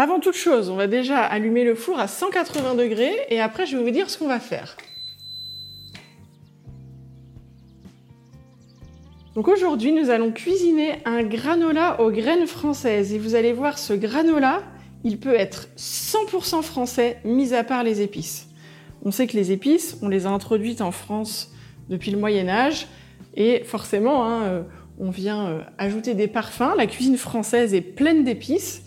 Avant toute chose, on va déjà allumer le four à 180 degrés et après je vais vous dire ce qu'on va faire. Donc aujourd'hui, nous allons cuisiner un granola aux graines françaises et vous allez voir ce granola, il peut être 100% français, mis à part les épices. On sait que les épices, on les a introduites en France depuis le Moyen Âge et forcément, hein, euh, on vient euh, ajouter des parfums. La cuisine française est pleine d'épices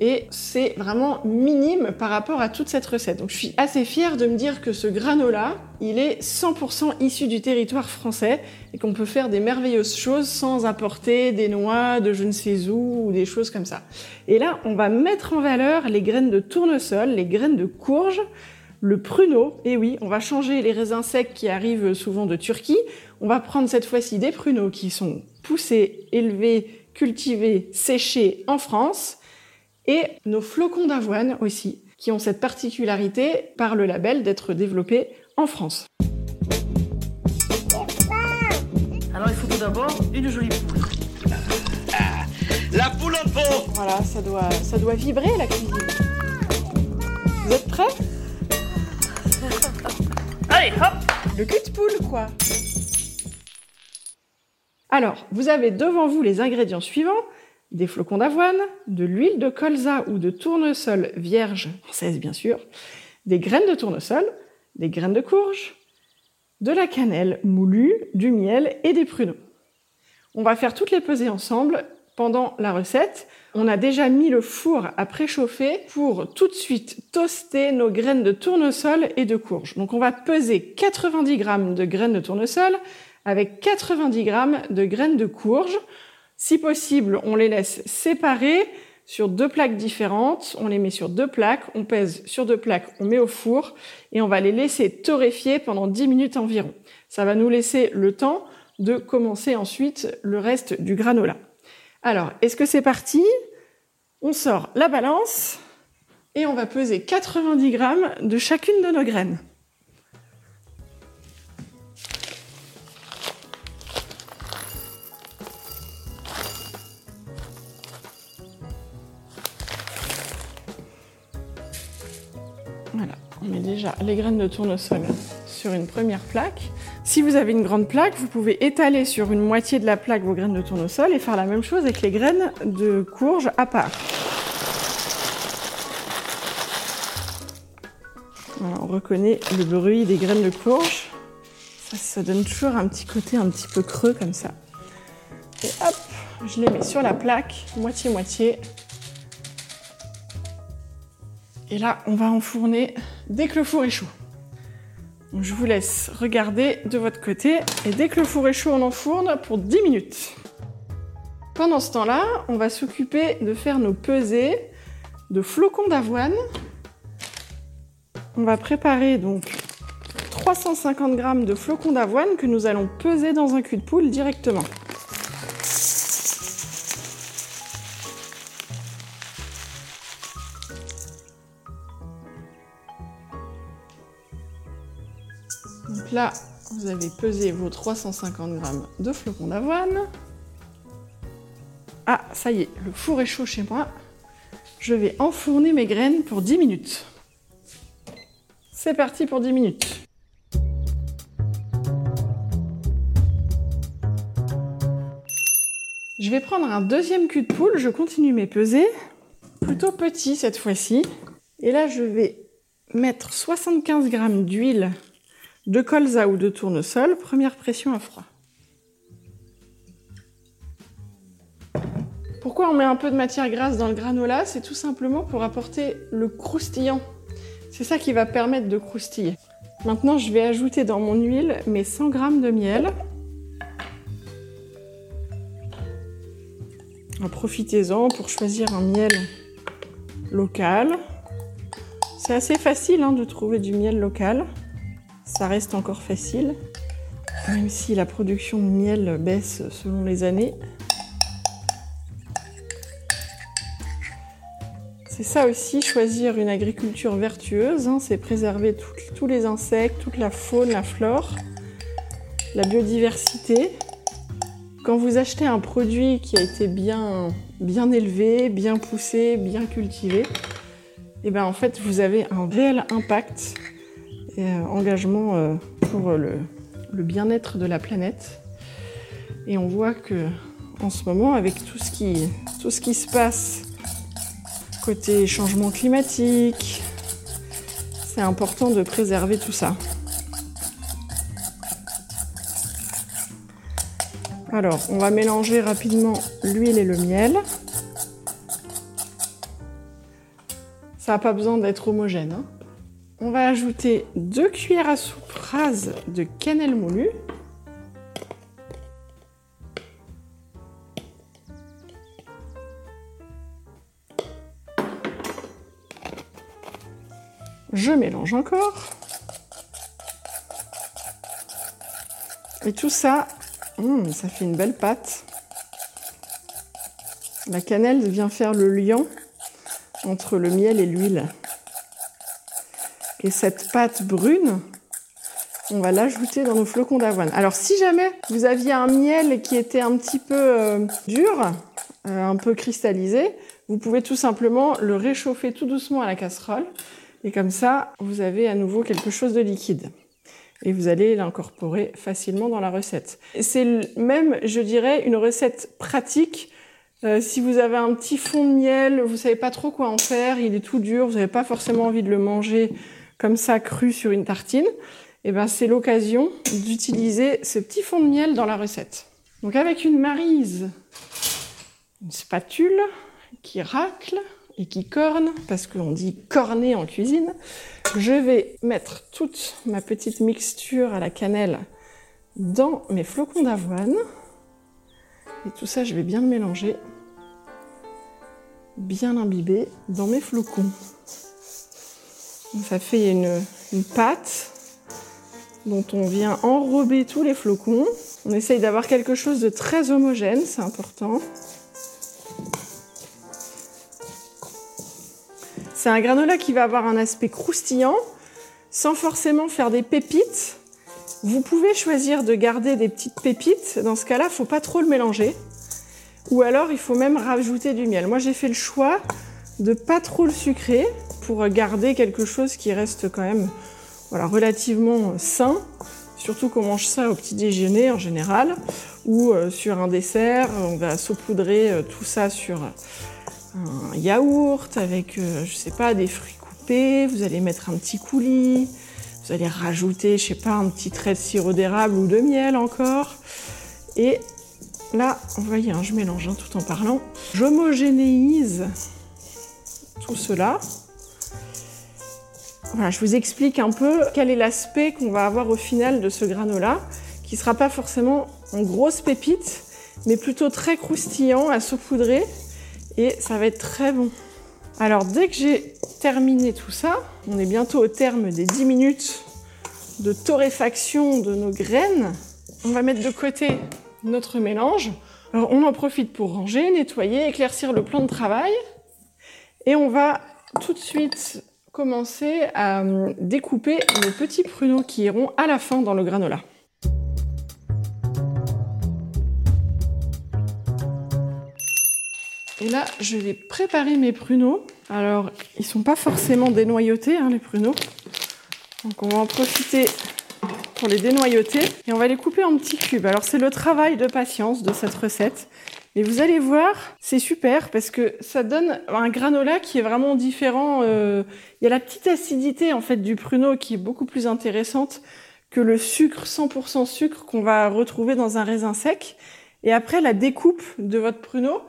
et c'est vraiment minime par rapport à toute cette recette. Donc je suis assez fière de me dire que ce granola, il est 100% issu du territoire français et qu'on peut faire des merveilleuses choses sans apporter des noix de je ne sais où ou des choses comme ça. Et là, on va mettre en valeur les graines de tournesol, les graines de courge, le pruneau. Et oui, on va changer les raisins secs qui arrivent souvent de Turquie. On va prendre cette fois-ci des pruneaux qui sont poussés, élevés, cultivés, séchés en France et nos flocons d'avoine aussi, qui ont cette particularité par le label d'être développés en France. Alors il faut tout d'abord une jolie poule. La poule en pot Voilà, ça doit, ça doit vibrer la cuisine. Vous êtes prêts? Allez, hop Le cul de poule, quoi Alors, vous avez devant vous les ingrédients suivants des flocons d'avoine, de l'huile de colza ou de tournesol vierge, française bien sûr, des graines de tournesol, des graines de courge, de la cannelle moulue, du miel et des pruneaux. On va faire toutes les peser ensemble pendant la recette. On a déjà mis le four à préchauffer pour tout de suite toaster nos graines de tournesol et de courge. Donc on va peser 90 g de graines de tournesol avec 90 g de graines de courge. Si possible, on les laisse séparer sur deux plaques différentes. On les met sur deux plaques, on pèse sur deux plaques, on met au four et on va les laisser torréfier pendant 10 minutes environ. Ça va nous laisser le temps de commencer ensuite le reste du granola. Alors, est-ce que c'est parti? On sort la balance et on va peser 90 grammes de chacune de nos graines. On met déjà les graines de tournesol sur une première plaque. Si vous avez une grande plaque, vous pouvez étaler sur une moitié de la plaque vos graines de tournesol et faire la même chose avec les graines de courge à part. On reconnaît le bruit des graines de courge. Ça, ça donne toujours un petit côté un petit peu creux comme ça. Et hop, je les mets sur la plaque, moitié-moitié. Et là, on va enfourner dès que le four est chaud. Je vous laisse regarder de votre côté et dès que le four est chaud, on enfourne pour 10 minutes. Pendant ce temps-là, on va s'occuper de faire nos pesées de flocons d'avoine. On va préparer donc 350 g de flocons d'avoine que nous allons peser dans un cul de poule directement. Là, vous avez pesé vos 350 g de flocons d'avoine. Ah, ça y est, le four est chaud chez moi. Je vais enfourner mes graines pour 10 minutes. C'est parti pour 10 minutes. Je vais prendre un deuxième cul de poule, je continue mes pesées, plutôt petit cette fois-ci. Et là, je vais mettre 75 g d'huile de colza ou de tournesol, première pression à froid. Pourquoi on met un peu de matière grasse dans le granola? C'est tout simplement pour apporter le croustillant. C'est ça qui va permettre de croustiller. Maintenant, je vais ajouter dans mon huile mes 100 g de miel. Profitez-en pour choisir un miel local. C'est assez facile hein, de trouver du miel local. Ça reste encore facile, même si la production de miel baisse selon les années. C'est ça aussi, choisir une agriculture vertueuse, hein, c'est préserver tous les insectes, toute la faune, la flore, la biodiversité. quand vous achetez un produit qui a été bien, bien élevé, bien poussé, bien cultivé, et eh ben en fait vous avez un réel impact euh, engagement euh, pour le, le bien-être de la planète. Et on voit que en ce moment, avec tout ce qui, tout ce qui se passe côté changement climatique, c'est important de préserver tout ça. Alors, on va mélanger rapidement l'huile et le miel. Ça n'a pas besoin d'être homogène. Hein. On va ajouter deux cuillères à soupe rases de cannelle moulue. Je mélange encore. Et tout ça, hum, ça fait une belle pâte. La cannelle vient faire le lien entre le miel et l'huile. Et cette pâte brune, on va l'ajouter dans nos flocons d'avoine. Alors si jamais vous aviez un miel qui était un petit peu euh, dur, euh, un peu cristallisé, vous pouvez tout simplement le réchauffer tout doucement à la casserole et comme ça, vous avez à nouveau quelque chose de liquide. Et vous allez l'incorporer facilement dans la recette. C'est même, je dirais, une recette pratique. Euh, si vous avez un petit fond de miel, vous savez pas trop quoi en faire, il est tout dur, vous n'avez pas forcément envie de le manger comme ça cru sur une tartine, et eh ben c'est l'occasion d'utiliser ce petit fond de miel dans la recette. Donc avec une marise, une spatule qui racle, et qui corne, parce qu'on dit corner en cuisine, je vais mettre toute ma petite mixture à la cannelle dans mes flocons d'avoine. Et tout ça, je vais bien le mélanger, bien l'imbiber dans mes flocons. Ça fait une, pâte dont on vient enrober tous les flocons. On essaye d'avoir quelque chose de très homogène, c'est important. C'est un granola qui va avoir un aspect croustillant, sans forcément faire des pépites. Vous pouvez choisir de garder des petites pépites. Dans ce cas-là, il faut pas trop le mélanger. Ou alors, il faut même rajouter du miel. Moi, j'ai fait le choix de pas trop le sucrer pour garder quelque chose qui reste quand même voilà, relativement sain. Surtout qu'on mange ça au petit déjeuner en général ou euh, sur un dessert. On va saupoudrer euh, tout ça sur un yaourt avec, euh, je sais pas, des fruits coupés. Vous allez mettre un petit coulis. Vous allez rajouter, je sais pas, un petit trait de sirop d'érable ou de miel encore. Et là, vous voyez, hein, je mélange hein, tout en parlant. J'homogénéise tout cela. Voilà, je vous explique un peu quel est l'aspect qu'on va avoir au final de ce granola, qui sera pas forcément en grosse pépite, mais plutôt très croustillant à saupoudrer et ça va être très bon. Alors dès que j'ai terminé tout ça, on est bientôt au terme des 10 minutes de torréfaction de nos graines. On va mettre de côté notre mélange. Alors on en profite pour ranger, nettoyer, éclaircir le plan de travail. Et on va tout de suite commencer à découper nos petits pruneaux qui iront à la fin dans le granola. Et là, je vais préparer mes pruneaux. Alors, ils sont pas forcément dénoyautés, hein, les pruneaux. Donc, on va en profiter pour les dénoyauter. Et on va les couper en petits cubes. Alors, c'est le travail de patience de cette recette. Mais vous allez voir, c'est super parce que ça donne un granola qui est vraiment différent. Euh, il y a la petite acidité en fait du pruneau qui est beaucoup plus intéressante que le sucre 100% sucre qu'on va retrouver dans un raisin sec. Et après la découpe de votre pruneau,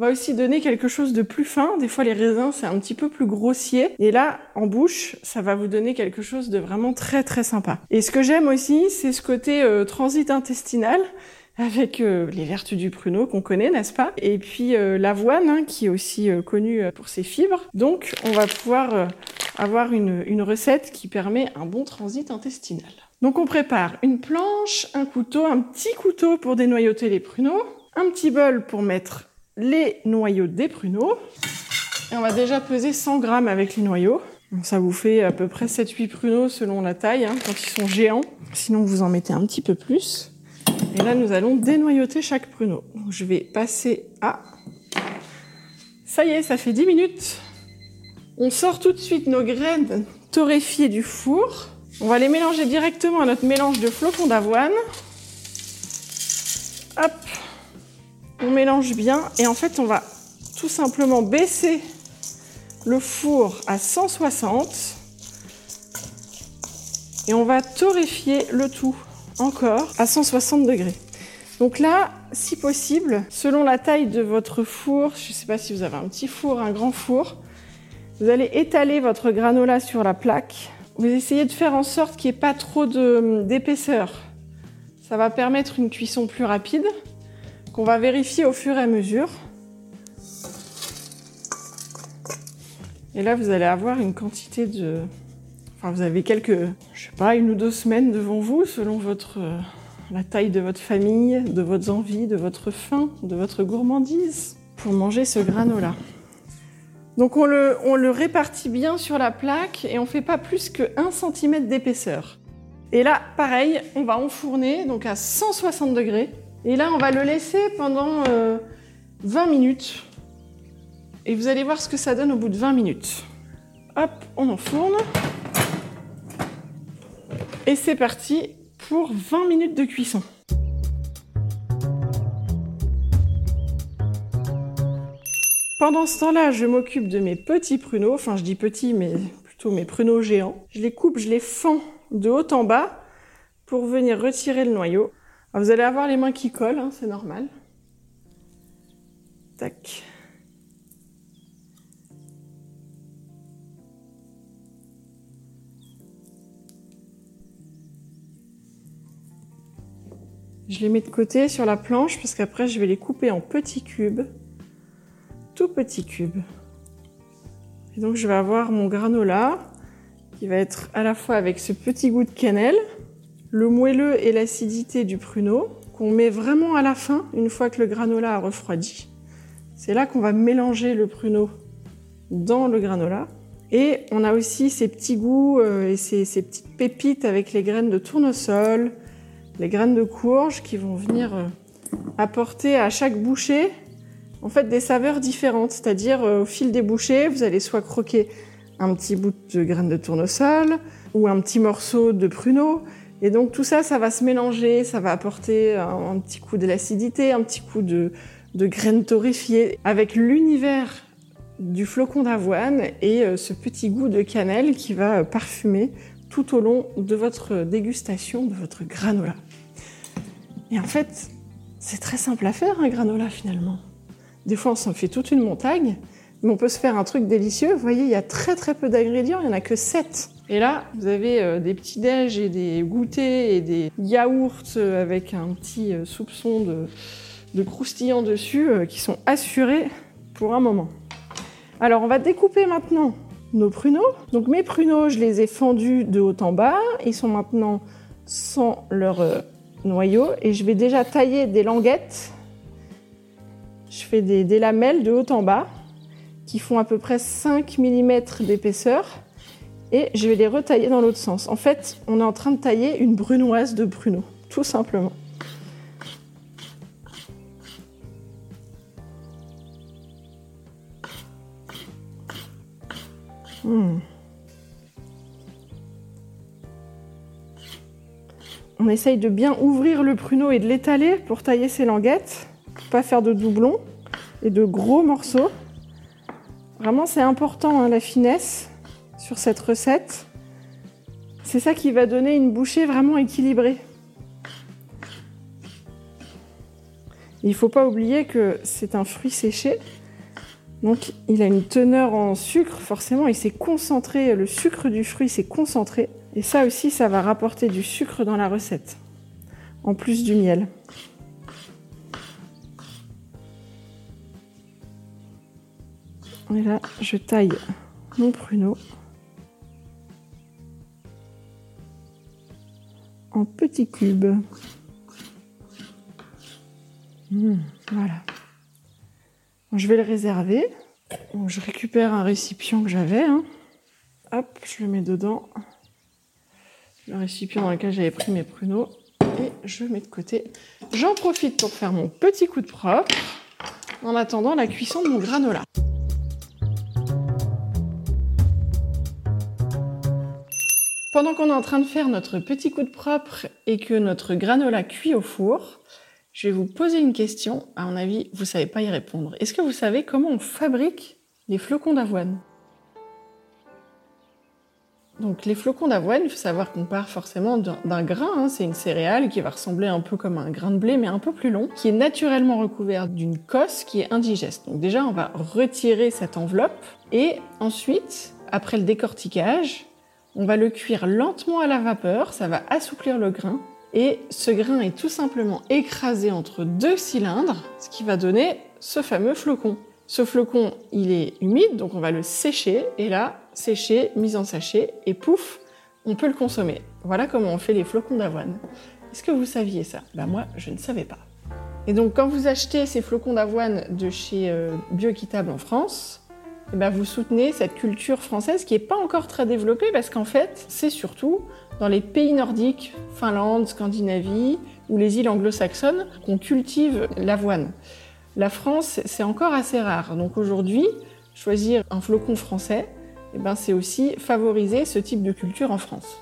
va aussi donner quelque chose de plus fin. Des fois, les raisins, c'est un petit peu plus grossier. Et là, en bouche, ça va vous donner quelque chose de vraiment très, très sympa. Et ce que j'aime aussi, c'est ce côté euh, transit intestinal avec euh, les vertus du pruneau qu'on connaît, n'est-ce pas? Et puis euh, l'avoine, hein, qui est aussi connue pour ses fibres. Donc, on va pouvoir avoir une, recette qui permet un bon transit intestinal. Donc, on prépare une planche, un couteau, un petit couteau pour dénoyauter les pruneaux, un petit bol pour mettre les noyaux des pruneaux. Et on va déjà peser 100 grammes avec les noyaux. ça vous fait à peu près 7-8 pruneaux selon la taille, hein, quand ils sont géants. Sinon, vous en mettez un petit peu plus. Et là, nous allons dénoyauter chaque pruneau. Je vais passer à... Ça y est, ça fait 10 minutes. On sort tout de suite nos graines torréfiées du four. On va les mélanger directement à notre mélange de flocons d'avoine. Hop, on mélange bien et en fait on va tout simplement baisser le four à 160 et on va torréfier le tout encore à 160 degrés. Donc là, si possible, selon la taille de votre four, je ne sais pas si vous avez un petit four, un grand four, vous allez étaler votre granola sur la plaque. Vous essayez de faire en sorte qu'il n'y ait pas trop d'épaisseur. Ça va permettre une cuisson plus rapide qu'on va vérifier au fur et à mesure. Et là, vous allez avoir une quantité de... Vous avez quelques, je sais pas, une ou deux semaines devant vous, selon votre, euh, la taille de votre famille, de votre envie, de votre faim, de votre gourmandise, pour manger ce granola. Donc on le, on le répartit bien sur la plaque et on fait pas plus que 1 cm d'épaisseur. Et là, pareil, on va enfourner donc à 160 degrés. Et là, on va le laisser pendant 20 euh, minutes. Et vous allez voir ce que ça donne au bout de 20 minutes. Hop, on enfourne. Et c'est parti pour 20 minutes de cuisson. Pendant ce temps-là, je m'occupe de mes petits pruneaux. Enfin, je dis petits, mais plutôt mes pruneaux géants. Je les coupe, je les fends de haut en bas pour venir retirer le noyau. vous allez avoir les mains qui collent, hein, c'est normal. Tac. Je les mets de côté sur la planche parce qu'après je vais les couper en petits cubes, tout petits cubes. Et donc je vais avoir mon granola qui va être à la fois avec ce petit goût de cannelle, le moelleux et l'acidité du pruneau qu'on met vraiment à la fin une fois que le granola a refroidi. C'est là qu'on va mélanger le pruneau dans le granola. Et on a aussi ces petits goûts euh, et ces, ces petites pépites avec les graines de tournesol, les graines de courge qui vont venir euh, apporter à chaque bouchée en fait des saveurs différentes. C'est-à-dire euh, au fil des bouchées, vous allez soit croquer un petit bout de graines de tournesol ou un petit morceau de pruneau. Et donc tout ça, ça va se mélanger, ça va apporter un, petit coup de l'acidité, un petit coup de, de graines torréfiées avec l'univers du flocon d'avoine et euh, ce petit goût de cannelle qui va parfumer tout au long de votre dégustation de votre granola. Et en fait, c'est très simple à faire un granola finalement. Des fois, on s'en fait toute une montagne, mais on peut se faire un truc délicieux. Vous voyez, il y a très très peu d'ingrédients, il n'y en a que 7. Et là, vous avez euh, des petits déj et des goûters et des yaourts euh, avec un petit euh, soupçon de, de croustillant dessus qui sont assurés pour un moment. Alors, on va découper maintenant nos pruneaux. Donc mes pruneaux, je les ai fendus de haut en bas. Ils sont maintenant sans leur noyau et je vais déjà tailler des languettes. Je fais des, lamelles de haut en bas qui font à peu près 5 mm d'épaisseur et je vais les retailler dans l'autre sens. En fait, on est en train de tailler une brunoise de pruneaux, tout simplement. Hmm. On essaye de bien ouvrir le pruneau et de l'étaler pour tailler ses languettes, pas faire de doublons et de gros morceaux. Vraiment, c'est important hein, la finesse sur cette recette. C'est ça qui va donner une bouchée vraiment équilibrée. Il ne faut pas oublier que c'est un fruit séché, donc il a une teneur en sucre, forcément il s'est concentré, le sucre du fruit s'est concentré. Et ça aussi, ça va rapporter du sucre dans la recette, en plus du miel. Et là, je taille mon pruneau en petits cubes. Mmh, voilà. Je vais le réserver. je récupère un récipient que j'avais. Hein. Hop, je le mets dedans le récipient dans lequel j'avais pris mes pruneaux et je mets de côté. J'en profite pour faire mon petit coup de propre en attendant la cuisson de mon granola. Pendant qu'on est en train de faire notre petit coup de propre et que notre granola cuit au four, je vais vous poser une question. À mon avis, vous ne savez pas y répondre. Est-ce que vous savez comment on fabrique les flocons d'avoine? Donc les flocons d'avoine, il faut savoir qu'on part forcément d'un grain, hein. c'est une céréale qui va ressembler un peu comme un grain de blé mais un peu plus long, qui est naturellement recouvert d'une cosse qui est indigeste. Donc déjà on va retirer cette enveloppe et ensuite, après le décortiquage, on va le cuire lentement à la vapeur, ça va assouplir le grain et ce grain est tout simplement écrasé entre deux cylindres, ce qui va donner ce fameux flocon. Ce flocon, il est humide, donc on va le sécher, et là, séché, mise en sachet, et pouf, on peut le consommer. Voilà comment on fait les flocons d'avoine. Est-ce que vous saviez ça? Ben moi, je ne savais pas. Et donc, quand vous achetez ces flocons d'avoine de chez euh, Bioéquitable en France, eh ben, vous soutenez cette culture française qui n'est pas encore très développée parce qu'en fait, c'est surtout dans les pays nordiques, Finlande, Scandinavie ou les îles anglo-saxonnes qu'on cultive l'avoine. La France, c'est encore assez rare. Donc aujourd'hui, choisir un flocon français, eh ben, c'est aussi favoriser ce type de culture en France.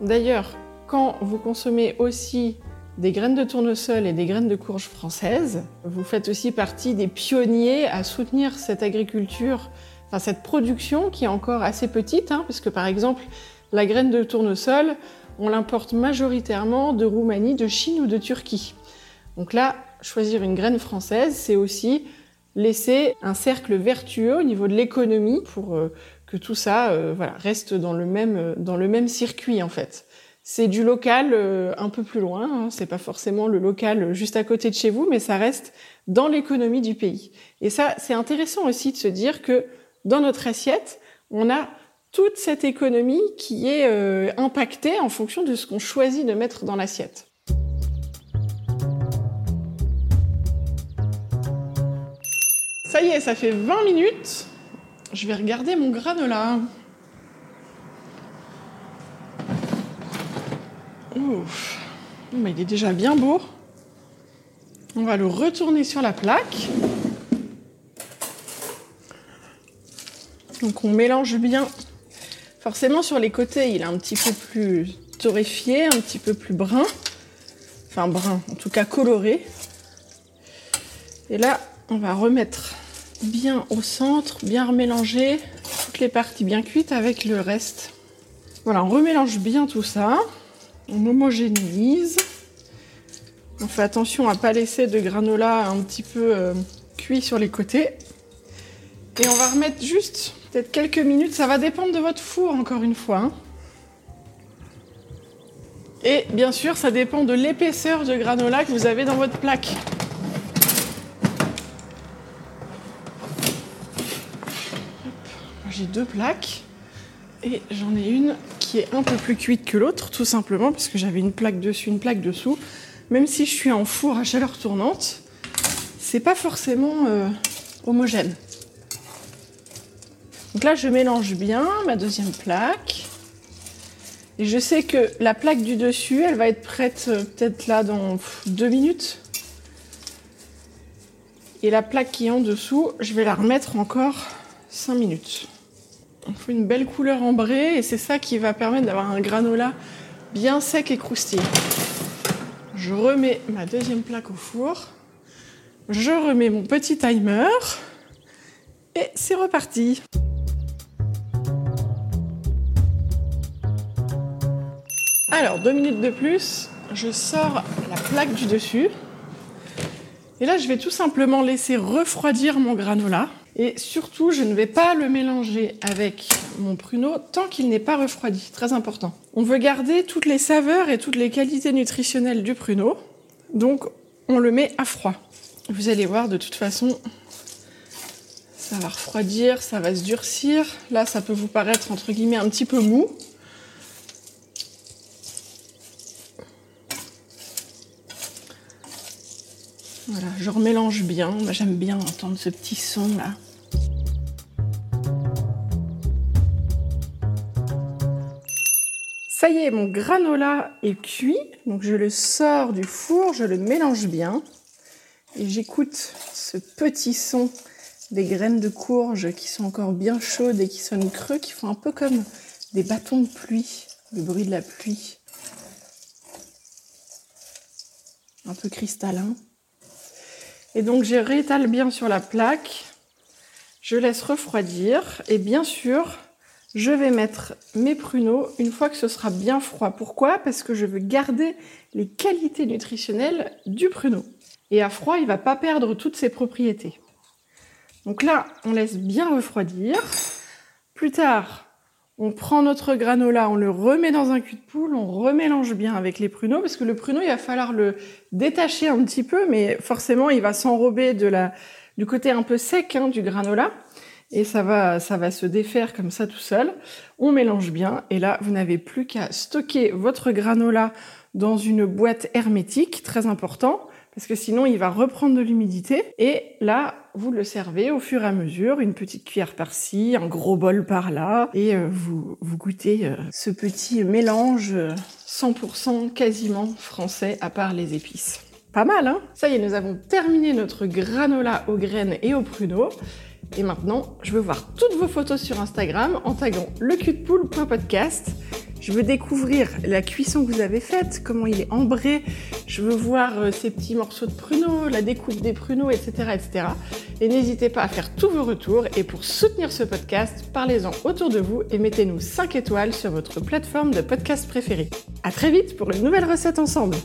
D'ailleurs, quand vous consommez aussi des graines de tournesol et des graines de courge françaises, vous faites aussi partie des pionniers à soutenir cette agriculture, enfin cette production qui est encore assez petite, hein, parce que par exemple, la graine de tournesol, on l'importe majoritairement de Roumanie, de Chine ou de Turquie. Donc là, choisir une graine française, c'est aussi laisser un cercle vertueux au niveau de l'économie pour euh, que tout ça euh, voilà, reste dans le, même, euh, dans le même circuit en fait. C'est du local un peu plus loin, hein, c'est pas forcément le local juste à côté de chez vous, mais ça reste dans l'économie du pays. Et ça, c'est intéressant aussi de se dire que dans notre assiette, on a toute cette économie qui est impactée en fonction de ce qu'on choisit de mettre dans l'assiette. Ça y est, ça fait 20 minutes. Je vais regarder mon granola. Ouf. Il est déjà bien beau. On va le retourner sur la plaque. Donc on mélange bien. Forcément sur les côtés, il est un petit peu plus torréfié, un petit peu plus brun. Enfin brun, en tout cas coloré. Et là, on va remettre bien au centre, bien remélanger toutes les parties bien cuites avec le reste. Voilà, on remélange bien tout ça, on homogénéise. On fait attention à ne pas laisser de granola un petit peu euh, cuit sur les côtés. Et on va remettre juste peut-être quelques minutes, ça va dépendre de votre four encore une fois. Hein. Et bien sûr, ça dépend de l'épaisseur de granola que vous avez dans votre plaque. J'ai deux plaques et j'en ai une qui est un peu plus cuite que l'autre, tout simplement parce que j'avais une plaque dessus, une plaque dessous. Même si je suis en four à chaleur tournante, c'est pas forcément euh, homogène. Donc là, je mélange bien ma deuxième plaque. Et je sais que la plaque du dessus, elle va être prête euh, peut-être là dans deux minutes. Et la plaque qui est en dessous, je vais la remettre encore cinq minutes. On fait une belle couleur ambrée et c'est ça qui va permettre d'avoir un granola bien sec et croustillant. Je remets ma deuxième plaque au four. Je remets mon petit timer. Et c'est reparti. Alors, deux minutes de plus, je sors la plaque du dessus. Et là, je vais tout simplement laisser refroidir mon granola. Et surtout, je ne vais pas le mélanger avec mon pruneau tant qu'il n'est pas refroidi. Très important. On veut garder toutes les saveurs et toutes les qualités nutritionnelles du pruneau. Donc, on le met à froid. Vous allez voir, de toute façon, ça va refroidir, ça va se durcir. Là, ça peut vous paraître, entre guillemets, un petit peu mou. Voilà, je remélange bien. J'aime bien entendre ce petit son là. Ça y est, mon granola est cuit. Donc je le sors du four, je le mélange bien. Et j'écoute ce petit son des graines de courge qui sont encore bien chaudes et qui sonnent creux, qui font un peu comme des bâtons de pluie, le bruit de la pluie. Un peu cristallin. Et donc je réétale bien sur la plaque. Je laisse refroidir. Et bien sûr, je vais mettre mes pruneaux une fois que ce sera bien froid. Pourquoi? Parce que je veux garder les qualités nutritionnelles du pruneau. Et à froid, il ne va pas perdre toutes ses propriétés. Donc là, on laisse bien refroidir. Plus tard, on prend notre granola, on le remet dans un cul de poule, on remélange bien avec les pruneaux, parce que le pruneau, il va falloir le détacher un petit peu, mais forcément, il va s'enrober du côté un peu sec hein, du granola, et ça va, ça va se défaire comme ça tout seul. On mélange bien, et là, vous n'avez plus qu'à stocker votre granola dans une boîte hermétique, très important, parce que sinon il va reprendre de l'humidité. Et là, vous le servez au fur et à mesure, une petite cuillère par-ci, un gros bol par-là, et euh, vous, goûtez euh, ce petit mélange 100% quasiment français, à part les épices. Pas mal, hein? Ça y est, nous avons terminé notre granola aux graines et aux pruneaux. Et maintenant, je veux voir toutes vos photos sur Instagram en taguant le je veux découvrir la cuisson que vous avez faite, comment il est ambré. Je veux voir euh, ces petits morceaux de pruneaux, la découpe des pruneaux, etc., etc. Et n'hésitez pas à faire tous vos retours. Et pour soutenir ce podcast, parlez-en autour de vous et mettez-nous 5 étoiles sur votre plateforme de podcast préférée. À très vite pour une nouvelle recette ensemble.